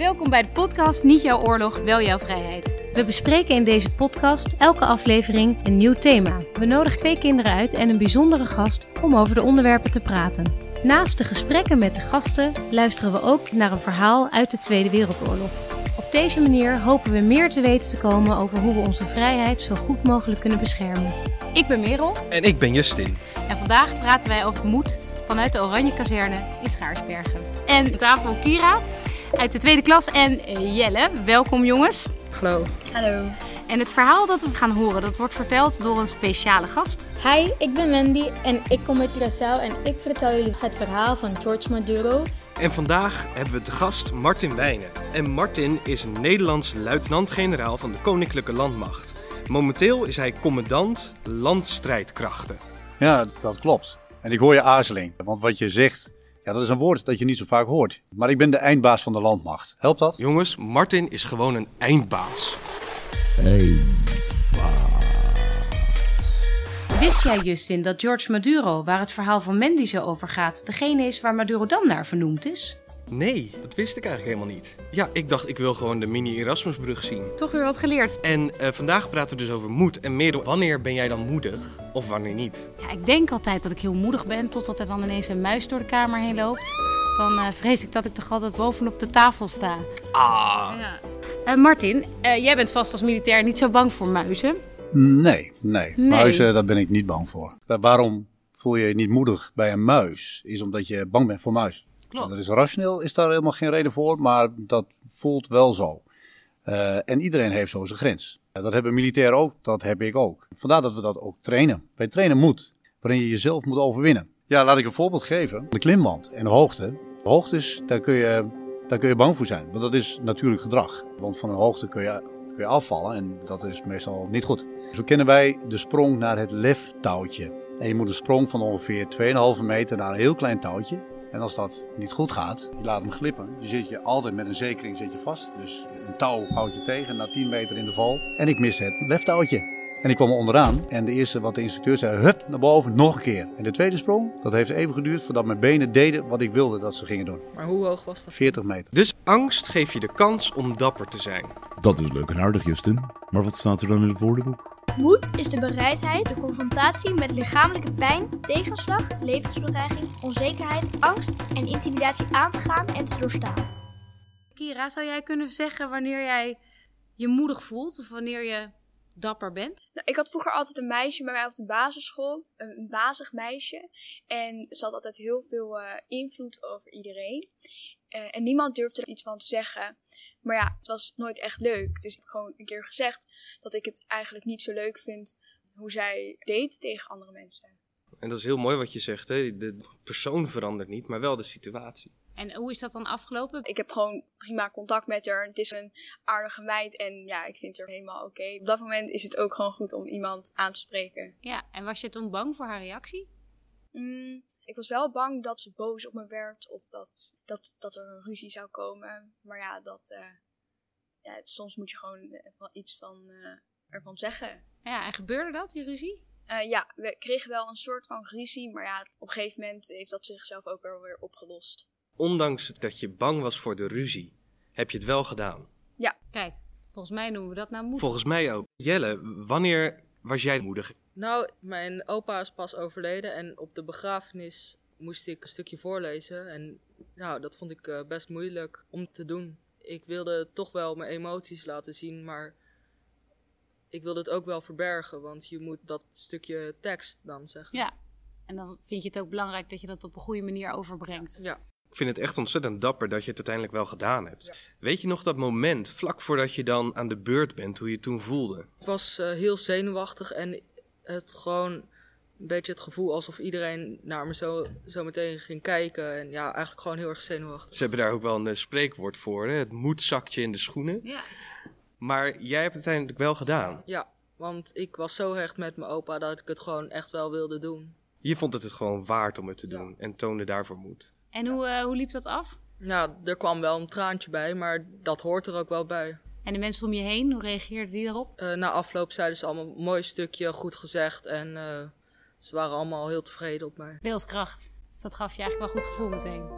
Welkom bij de podcast Niet jouw oorlog, wel jouw vrijheid. We bespreken in deze podcast elke aflevering een nieuw thema. We nodigen twee kinderen uit en een bijzondere gast om over de onderwerpen te praten. Naast de gesprekken met de gasten luisteren we ook naar een verhaal uit de Tweede Wereldoorlog. Op deze manier hopen we meer te weten te komen over hoe we onze vrijheid zo goed mogelijk kunnen beschermen. Ik ben Merel En ik ben Justin. en vandaag praten wij over moed vanuit de Oranje Kazerne in Schaarsbergen. En tafel Kira uit de tweede klas en eh, Jelle. Welkom jongens. Hallo. Hallo. En het verhaal dat we gaan horen, dat wordt verteld door een speciale gast. Hi, ik ben Wendy en ik kom uit Curaçao en ik vertel jullie het verhaal van George Maduro. En vandaag hebben we te gast Martin Wijnen. En Martin is een Nederlands luitenant-generaal van de Koninklijke Landmacht. Momenteel is hij commandant landstrijdkrachten. Ja, dat, dat klopt. En ik hoor je aarzeling. Want wat je zegt, ja, dat is een woord dat je niet zo vaak hoort. Maar ik ben de eindbaas van de landmacht. Helpt dat? Jongens, Martin is gewoon een eindbaas. Wist jij, Justin, dat George Maduro, waar het verhaal van Mandy zo over gaat, degene is waar Maduro dan naar vernoemd is? Nee, dat wist ik eigenlijk helemaal niet. Ja, ik dacht ik wil gewoon de mini-Erasmusbrug zien. Toch weer wat geleerd. En eh, vandaag praten we dus over moed. En meer wanneer ben jij dan moedig of wanneer niet? Ja, ik denk altijd dat ik heel moedig ben, totdat er dan ineens een muis door de kamer heen loopt. Dan eh, vrees ik dat ik toch altijd bovenop de tafel sta. Ah, Ja. Eh, Martin, eh, jij bent vast als militair niet zo bang voor muizen. Nee, nee. Nee. Muizen, daar ben ik niet bang voor. Wa- Waarom voel je je niet moedig bij een muis? Is omdat je bang bent voor muis. Dat is rationeel, is daar helemaal geen reden voor, maar dat voelt wel zo. Eh, en iedereen heeft zo zijn grens. Eh, Dat hebben militairen ook, dat heb ik ook. Vandaar dat we dat ook trainen. Wij trainen moed, waarin je jezelf moet overwinnen. Ja, laat ik een voorbeeld geven. De klimwand en de hoogte. Hoogtes, daar kun, je, daar je bang voor zijn, want dat is natuurlijk gedrag. Want van een hoogte kun je, kun je afvallen en dat is meestal niet goed. Zo kennen wij de sprong naar het leftouwtje. En je moet een sprong van ongeveer 2,5 meter naar een heel klein touwtje. En als dat niet goed gaat, je laat hem glippen. Je zit je altijd met een zekering zit je vast. Dus een touw houdt je tegen na 10 meter in de val. En ik mis het leftouwtje. En ik kwam er onderaan. En de eerste wat de instructeur zei, hup, naar boven, nog een keer. En de tweede sprong, dat heeft even geduurd voordat mijn benen deden wat ik wilde dat ze gingen doen. Maar hoe hoog was dat? 40 meter. dus angst geeft je de kans om dapper te zijn. Dat is leuk en aardig, Justin. Maar wat staat er dan in het woordenboek? Moed is de bereidheid de confrontatie met lichamelijke pijn, tegenslag, levensbedreiging, onzekerheid, angst en intimidatie aan te gaan en te doorstaan. Kira, zou jij kunnen zeggen wanneer jij je moedig voelt of wanneer je dapper bent? Nou, ik had vroeger altijd een meisje bij mij op de basisschool, een bazig meisje. En ze had altijd heel veel eh, invloed over iedereen. Eh, en niemand durfde er iets van te zeggen. Maar ja, het was nooit echt leuk. Dus ik heb gewoon een keer gezegd dat ik het eigenlijk niet zo leuk vind hoe zij deed tegen andere mensen. En dat is heel mooi wat je zegt. Hè? De persoon verandert niet, maar wel de situatie. En hoe is dat dan afgelopen? Ik heb gewoon prima contact met haar. Het is een aardige meid en ja, ik vind haar helemaal oké. Op dat moment is het ook gewoon goed om iemand aan te spreken. Ja, en was je toen bang voor haar reactie? Mm, ik was wel bang dat ze boos op me werd of dat, dat, dat er een ruzie zou komen. Maar ja, dat, eh, ja het- soms moet je gewoon eh, wel iets van, eh, ervan zeggen. Ja, en gebeurde dat, die ruzie? Eh, ja, we kregen wel een soort van ruzie, maar ja, op een gegeven moment heeft dat zichzelf ook wel weer opgelost. Ondanks dat je bang was voor de ruzie, heb je het wel gedaan. Kijk, volgens mij noemen we dat nou moed. Volgens mij ook. Jelle, wanneer was jij moedig? Nou, mijn opa is pas overleden en op de begrafenis moest ik een stukje voorlezen. En nou, dat vond ik eh, best moeilijk om te doen. Ik wilde toch wel mijn emoties laten zien, maar ik wilde het ook wel verbergen, want je moet dat stukje tekst dan zeggen. Ja, en dan vind je het ook belangrijk dat je dat op een goede manier overbrengt. Ja. Ik vind het echt ontzettend dapper dat je het uiteindelijk wel gedaan hebt. Weet je nog dat moment, vlak voordat je dan aan de beurt bent, hoe je het toen voelde? Ik was eh, heel zenuwachtig en het gewoon een beetje het gevoel alsof iedereen naar me zo, zo meteen ging kijken. En ja, eigenlijk gewoon heel erg zenuwachtig. Ze hebben daar ook wel een eh, spreekwoord voor, hè? het moedzakje in de schoenen. Ja. Maar jij hebt het uiteindelijk wel gedaan. Ja, want ik was zo hecht met mijn opa dat ik het gewoon echt wel wilde doen. Je vond het het gewoon waard om het te doen en toonde daarvoor moed. En hoe, eh, hoe liep dat af? Nou, er kwam wel een traantje bij, maar dat hoort er ook wel bij. En de mensen om je heen, hoe reageerden die erop? Eh, na afloop zeiden ze allemaal mooi stukje, goed gezegd. En eh, ze waren allemaal heel tevreden op mij. Wilskracht. Dus dat gaf je eigenlijk wel goed gevoel meteen.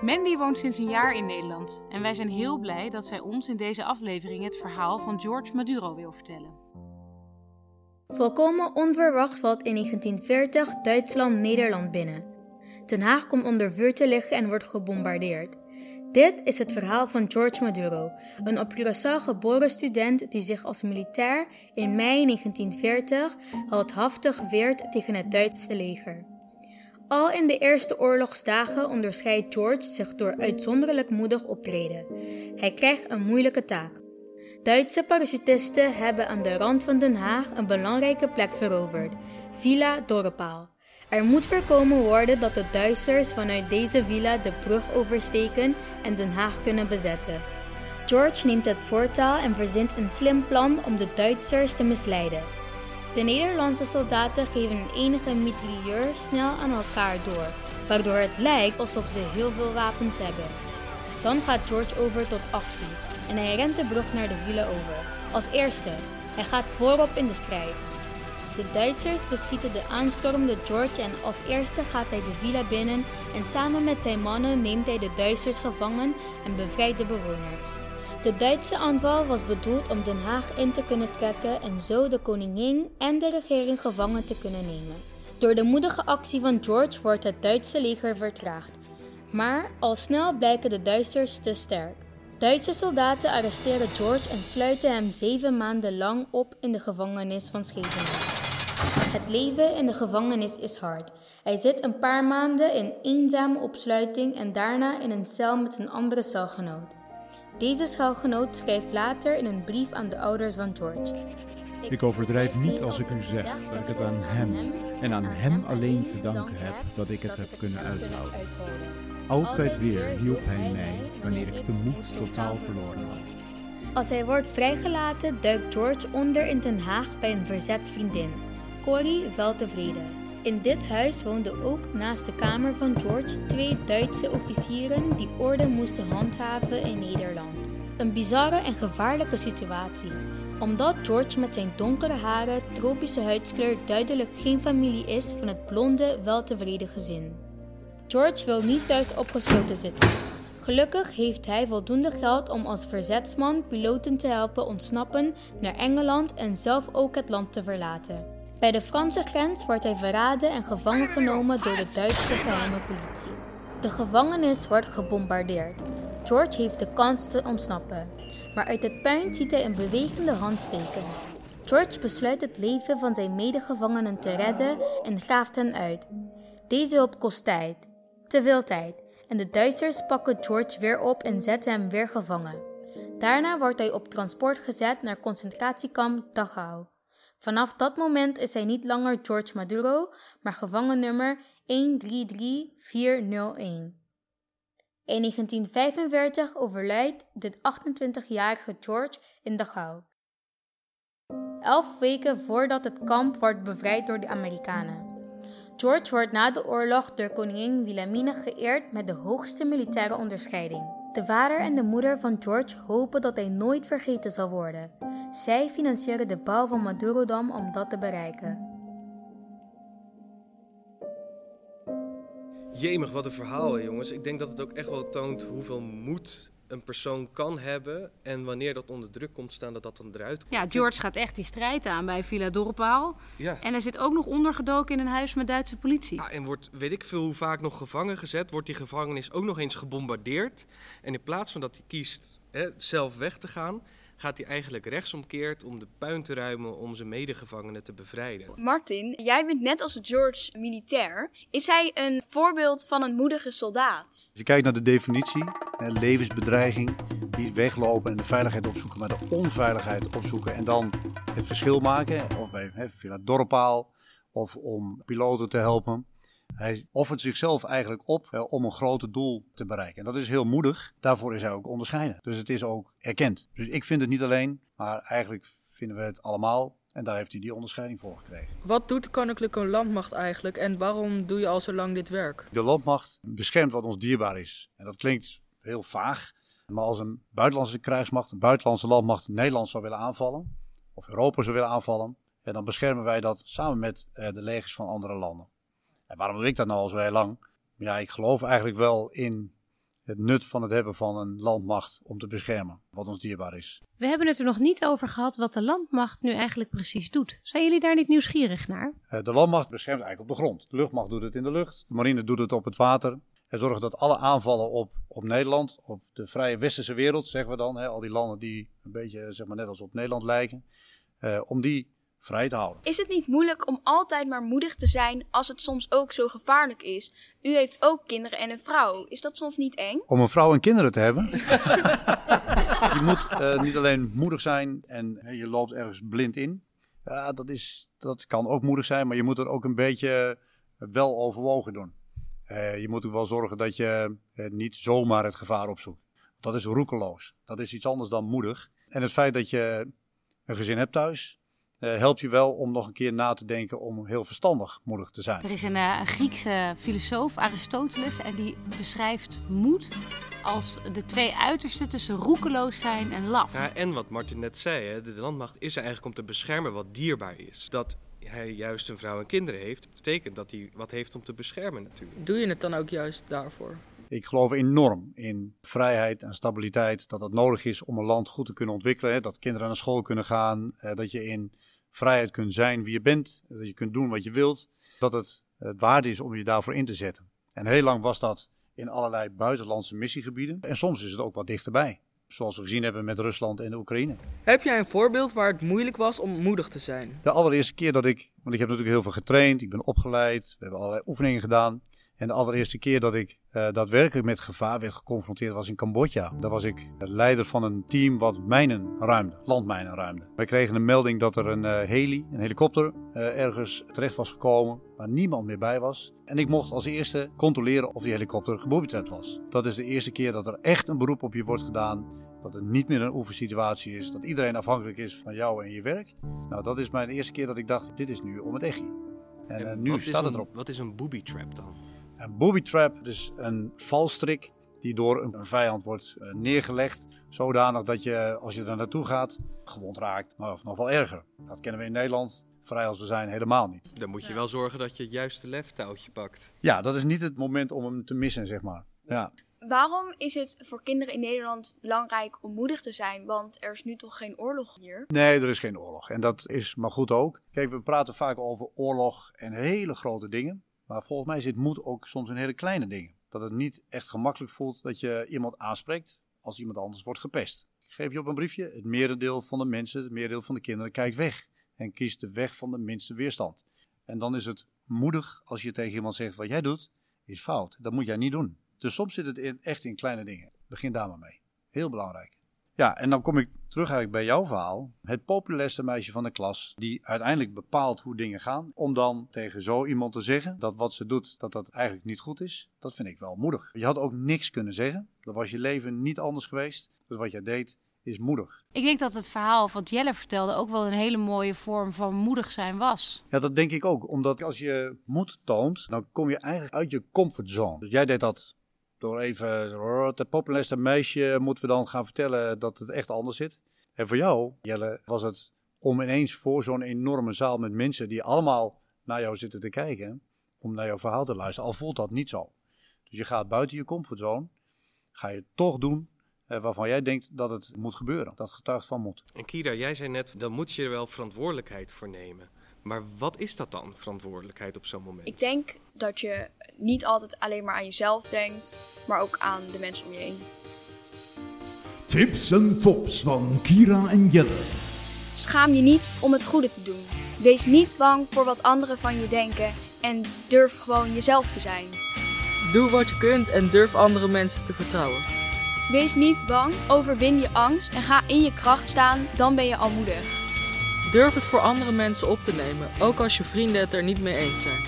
Mandy woont sinds een jaar in Nederland. En wij zijn heel blij dat zij ons in deze aflevering het verhaal van George Maduro wil vertellen. Volkomen onverwacht valt in 1940 Duitsland Nederland binnen. Den Haag komt onder vuur te liggen en wordt gebombardeerd. Dit is het verhaal van George Maduro, een op Curaçao geboren student die zich als militair in mei 1940 heldhaftig weert tegen het Duitse leger. Al in de eerste oorlogsdagen onderscheidt George zich door uitzonderlijk moedig optreden. Hij krijgt een moeilijke taak. Duitse parachutisten hebben aan de rand van Den Haag een belangrijke plek veroverd: Villa Dorrepaal. Er moet voorkomen worden dat de Duitsers vanuit deze villa de brug oversteken en Den Haag kunnen bezetten. George neemt het voortouw en verzint een slim plan om de Duitsers te misleiden. De Nederlandse soldaten geven een enige mitrailleur snel aan elkaar door, waardoor het lijkt alsof ze heel veel wapens hebben. Dan gaat George over tot actie en hij rent de brug naar de villa over. Als eerste, hij gaat voorop in de strijd. De Duitsers beschieten de aanstormende George en als eerste gaat hij de villa binnen en samen met zijn mannen neemt hij de Duitsers gevangen en bevrijdt de bewoners. De Duitse aanval was bedoeld om Den Haag in te kunnen trekken en zo de koningin en de regering gevangen te kunnen nemen. Door de moedige actie van George wordt het Duitse leger vertraagd, maar al snel blijken de Duitsers te sterk. Duitse soldaten arresteren George en sluiten hem zeven maanden lang op in de gevangenis van Scheveningen. Het leven in de gevangenis is hard. Hij zit een paar maanden in eenzame opsluiting en daarna in een cel met een andere celgenoot. Deze celgenoot schrijft later in een brief aan de ouders van George. Ik overdrijf niet als ik u zeg dat ik het aan hem en aan hem alleen te danken heb dat ik het heb kunnen uithouden. Altijd weer hielp hij mij wanneer ik de moed totaal verloren had. Als hij wordt vrijgelaten, duikt George onder in Den Haag bij een verzetsvriendin, Corrie Weltevreden. In dit huis woonden ook naast de kamer van George twee Duitse officieren die orde moesten handhaven in Nederland. Een bizarre en gevaarlijke situatie, omdat George met zijn donkere haren, tropische huidskleur duidelijk geen familie is van het blonde, weltevreden gezin. George wil niet thuis opgesloten zitten. Gelukkig heeft hij voldoende geld om als verzetsman piloten te helpen ontsnappen naar Engeland en zelf ook het land te verlaten. Bij de Franse grens wordt hij verraden en gevangen genomen door de Duitse geheime politie. De gevangenis wordt gebombardeerd. George heeft de kans te ontsnappen, maar uit het puin ziet hij een bewegende hand steken. George besluit het leven van zijn medegevangenen te redden en graaft hen uit. Deze hulp kost tijd, te veel tijd, en de Duitsers pakken George weer op en zetten hem weer gevangen. Daarna wordt hij op transport gezet naar concentratiekamp Dachau. Vanaf dat moment is hij niet langer George Maduro, maar gevangen nummer 133401. In 1945 overlijdt de 28-jarige George in Dachau. Elf weken voordat het kamp wordt bevrijd door de Amerikanen. George wordt na de oorlog door koningin Wilhelmina geëerd met de hoogste militaire onderscheiding. De vader en de moeder van George hopen dat hij nooit vergeten zal worden. Zij financieren de bouw van Madurodam om dat te bereiken. Jemig, wat een verhaal, jongens. Ik denk dat het ook echt wel toont hoeveel moed een persoon kan hebben. En wanneer dat onder druk komt staan, dat dat dan eruit komt. Ja, George gaat echt die strijd aan bij Villa Dorpaal. Ja. En hij zit ook nog ondergedoken in een huis met Duitse politie. Ja, en wordt, weet ik veel hoe vaak nog gevangen gezet, wordt die gevangenis ook nog eens gebombardeerd. En in plaats van dat hij kiest hè, zelf weg te gaan, gaat hij eigenlijk rechtsomkeert om de puin te ruimen om zijn medegevangenen te bevrijden. Martin, jij bent net als George militair. Is hij een voorbeeld van een moedige soldaat? Als je kijkt naar de definitie, levensbedreiging, niet weglopen en de veiligheid opzoeken, maar de onveiligheid opzoeken en dan het verschil maken, of bij hè, via dorpaal, of om piloten te helpen. Hij offert zichzelf eigenlijk op om een groter doel te bereiken. En dat is heel moedig. Daarvoor is hij ook onderscheiden. Dus het is ook erkend. Dus ik vind het niet alleen, maar eigenlijk vinden we het allemaal. En daar heeft hij die onderscheiding voor gekregen. Wat doet de Koninklijke Landmacht eigenlijk en waarom doe je al zo lang dit werk? De landmacht beschermt wat ons dierbaar is. En dat klinkt heel vaag. Maar als een buitenlandse krijgsmacht, een buitenlandse landmacht Nederland zou willen aanvallen, of Europa zou willen aanvallen, ja, dan beschermen wij dat samen met eh, de legers van andere landen. En waarom doe ik dat nou al zo heel lang? Ja, ik geloof eigenlijk wel in het nut van het hebben van een landmacht om te beschermen wat ons dierbaar is. We hebben het er nog niet over gehad wat de landmacht nu eigenlijk precies doet. Zijn jullie daar niet nieuwsgierig naar? Eh, De landmacht beschermt eigenlijk op de grond. De luchtmacht doet het in de lucht. De marine doet het op het water. En zorgt dat alle aanvallen op, op Nederland, op de vrije westerse wereld, zeggen we dan, hè, al die landen die een beetje zeg maar, net als op Nederland lijken, eh, om die vrij te houden. Is het niet moeilijk om altijd maar moedig te zijn als het soms ook zo gevaarlijk is? U heeft ook kinderen en een vrouw. Is dat soms niet eng? Om een vrouw en kinderen te hebben. je moet eh, niet alleen moedig zijn en je loopt ergens blind in. Ja, dat, is, dat kan ook moedig zijn, maar je moet het ook een beetje wel overwogen doen. Eh, je moet ook wel zorgen dat je eh, niet zomaar het gevaar opzoekt. Dat is roekeloos. Dat is iets anders dan moedig. En het feit dat je een gezin hebt thuis, eh, helpt je wel om nog een keer na te denken om heel verstandig moedig te zijn. Er is een, eh, een Griekse filosoof, Aristoteles, en die beschrijft moed als de twee uitersten tussen roekeloos zijn en laf. Ja, en wat Martin net zei, hè, de landmacht is er eigenlijk om te beschermen wat dierbaar is. Dat hij juist een vrouw en kinderen heeft, betekent dat hij wat heeft om te beschermen natuurlijk. Doe je het dan ook juist daarvoor? Ik geloof enorm in vrijheid en stabiliteit. Dat dat nodig is om een land goed te kunnen ontwikkelen. Hè. Dat kinderen naar school kunnen gaan. eh, Dat je in vrijheid kunt zijn wie je bent. Dat je kunt doen wat je wilt. Dat het het waarde is om je daarvoor in te zetten. En heel lang was dat in allerlei buitenlandse missiegebieden. En soms is het ook wat dichterbij. Zoals we gezien hebben met Rusland en de Oekraïne. Heb jij een voorbeeld waar het moeilijk was om moedig te zijn? De allereerste keer dat ik, want ik heb natuurlijk heel veel getraind, ik ben opgeleid, we hebben allerlei oefeningen gedaan. En de allereerste keer dat ik eh, daadwerkelijk met gevaar werd geconfronteerd was in Cambodja. Daar was ik het leider van een team wat mijnen ruimde, landmijnen ruimde. Wij kregen een melding dat er een eh, heli, een helikopter, eh, ergens terecht was gekomen waar niemand meer bij was. En ik mocht als eerste controleren of die helikopter geboobitrapt was. Dat is de eerste keer dat er echt een beroep op je wordt gedaan. Dat het niet meer een oefensituatie is. Dat iedereen afhankelijk is van jou en je werk. Nou, dat is mijn eerste keer dat ik dacht, dit is nu om het echtje. En, eh, nu staat het erop. Wat is een booby trap dan? Een booby trap is een valstrik die door een vijand wordt eh, neergelegd. Zodanig dat je, als je er naartoe gaat, gewond raakt. Of nog wel erger. Dat kennen we in Nederland, vrij als we zijn, helemaal niet. Dan moet je wel zorgen dat je het juiste leftouwtje pakt. Ja, dat is niet het moment om hem te missen, zeg maar. Ja. Waarom is het voor kinderen in Nederland belangrijk om moedig te zijn? Want er is nu toch geen oorlog hier? Nee, er is geen oorlog. En dat is maar goed ook. Kijk, we praten vaak over oorlog en hele grote dingen. Maar volgens mij zit moed ook soms in hele kleine dingen. Dat het niet echt gemakkelijk voelt dat je iemand aanspreekt als iemand anders wordt gepest. Ik geef je op een briefje. Het merendeel van de mensen, het merendeel van de kinderen kijkt weg. En kiest de weg van de minste weerstand. En dan is het moedig als je tegen iemand zegt wat jij doet, is fout. Dat moet jij niet doen. Dus soms zit het in, echt in kleine dingen. Begin daar maar mee. Heel belangrijk. Ja, en dan kom ik terug eigenlijk bij jouw verhaal. Het populairste meisje van de klas, die uiteindelijk bepaalt hoe dingen gaan. Om dan tegen zo iemand te zeggen dat wat ze doet, dat dat eigenlijk niet goed is. Dat vind ik wel moedig. Je had ook niks kunnen zeggen. Dan was je leven niet anders geweest. Dus wat jij deed, is moedig. Ik denk dat het verhaal wat Jelle vertelde ook wel een hele mooie vorm van moedig zijn was. Ja, dat denk ik ook. Omdat als je moed toont, dan kom je eigenlijk uit je comfortzone. Dus jij deed dat door even, het populairste meisje moeten we dan gaan vertellen dat het echt anders zit. En voor jou, Jelle, was het om ineens voor zo'n enorme zaal met mensen die allemaal naar jou zitten te kijken, om naar jouw verhaal te luisteren. Al voelt dat niet zo. Dus je gaat buiten je comfortzone, ga je toch doen eh, waarvan jij denkt dat het moet gebeuren. Dat getuigt van moed. En Kira, jij zei net, dan moet je er wel verantwoordelijkheid voor nemen. Maar wat is dat dan, verantwoordelijkheid op zo'n moment? Ik denk dat je niet altijd alleen maar aan jezelf denkt, maar ook aan de mensen om je heen. Tips en tops van Kira en Jelle. Schaam je niet om het goede te doen. Wees niet bang voor wat anderen van je denken en durf gewoon jezelf te zijn. Doe wat je kunt en durf andere mensen te vertrouwen. Wees niet bang, overwin je angst en ga in je kracht staan, dan ben je al moedig. Durf het voor andere mensen op te nemen, ook als je vrienden het er niet mee eens zijn.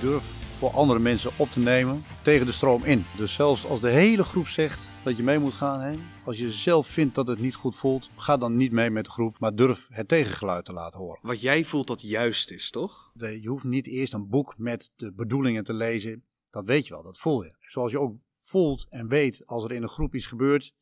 durf voor andere mensen op te nemen tegen de stroom in. Dus zelfs als de hele groep zegt dat je mee moet gaan, hè, als je zelf vindt dat het niet goed voelt, ga dan niet mee met de groep, maar durf het tegengeluid te laten horen. Wat jij voelt dat juist is, toch? De- je hoeft niet eerst een boek met de bedoelingen te lezen. Dat weet je wel, dat voel je. Zoals je ook voelt en weet als er in een groep iets gebeurt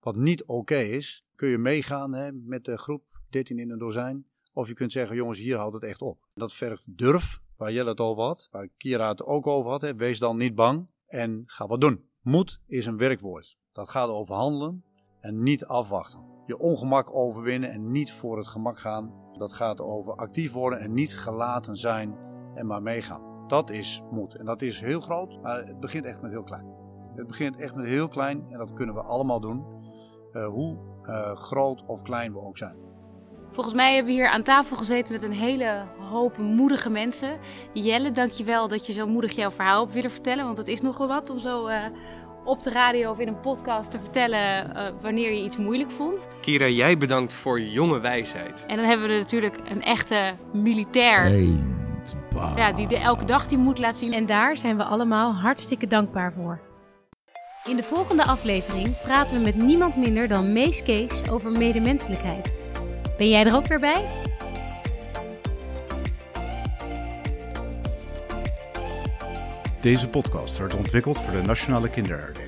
wat niet oké is, kun je meegaan hè, met de groep 13 in een dozijn. Of je kunt zeggen, jongens, hier houdt het echt op. Dat vergt durf waar Jelle het over had, waar Kira het ook over had. Hè. Wees dan niet bang en ga wat doen. Moed is een werkwoord. Dat gaat over handelen en niet afwachten. Je ongemak overwinnen en niet voor het gemak gaan. Dat gaat over actief worden en niet gelaten zijn en maar meegaan. Dat is moed. En dat is heel groot, maar het begint echt met heel klein. Het begint echt met heel klein en dat kunnen we allemaal doen. Uh, hoe uh, groot of klein we ook zijn. Volgens mij hebben we hier aan tafel gezeten met een hele hoop moedige mensen. Jelle, dankjewel dat je zo moedig jouw verhaal op willen vertellen. Want het is nogal wat om zo uh, op de radio of in een podcast te vertellen uh, wanneer je iets moeilijk vond. Kira, jij bedankt voor je jonge wijsheid. En dan hebben we natuurlijk een echte militair. Ja, die de elke dag die moed laat zien. En daar zijn we allemaal hartstikke dankbaar voor. In de volgende aflevering praten we met niemand minder dan Mees Kees over medemenselijkheid. Ben jij er ook weer bij? Deze podcast werd ontwikkeld voor de Nationale Kinderherdenking.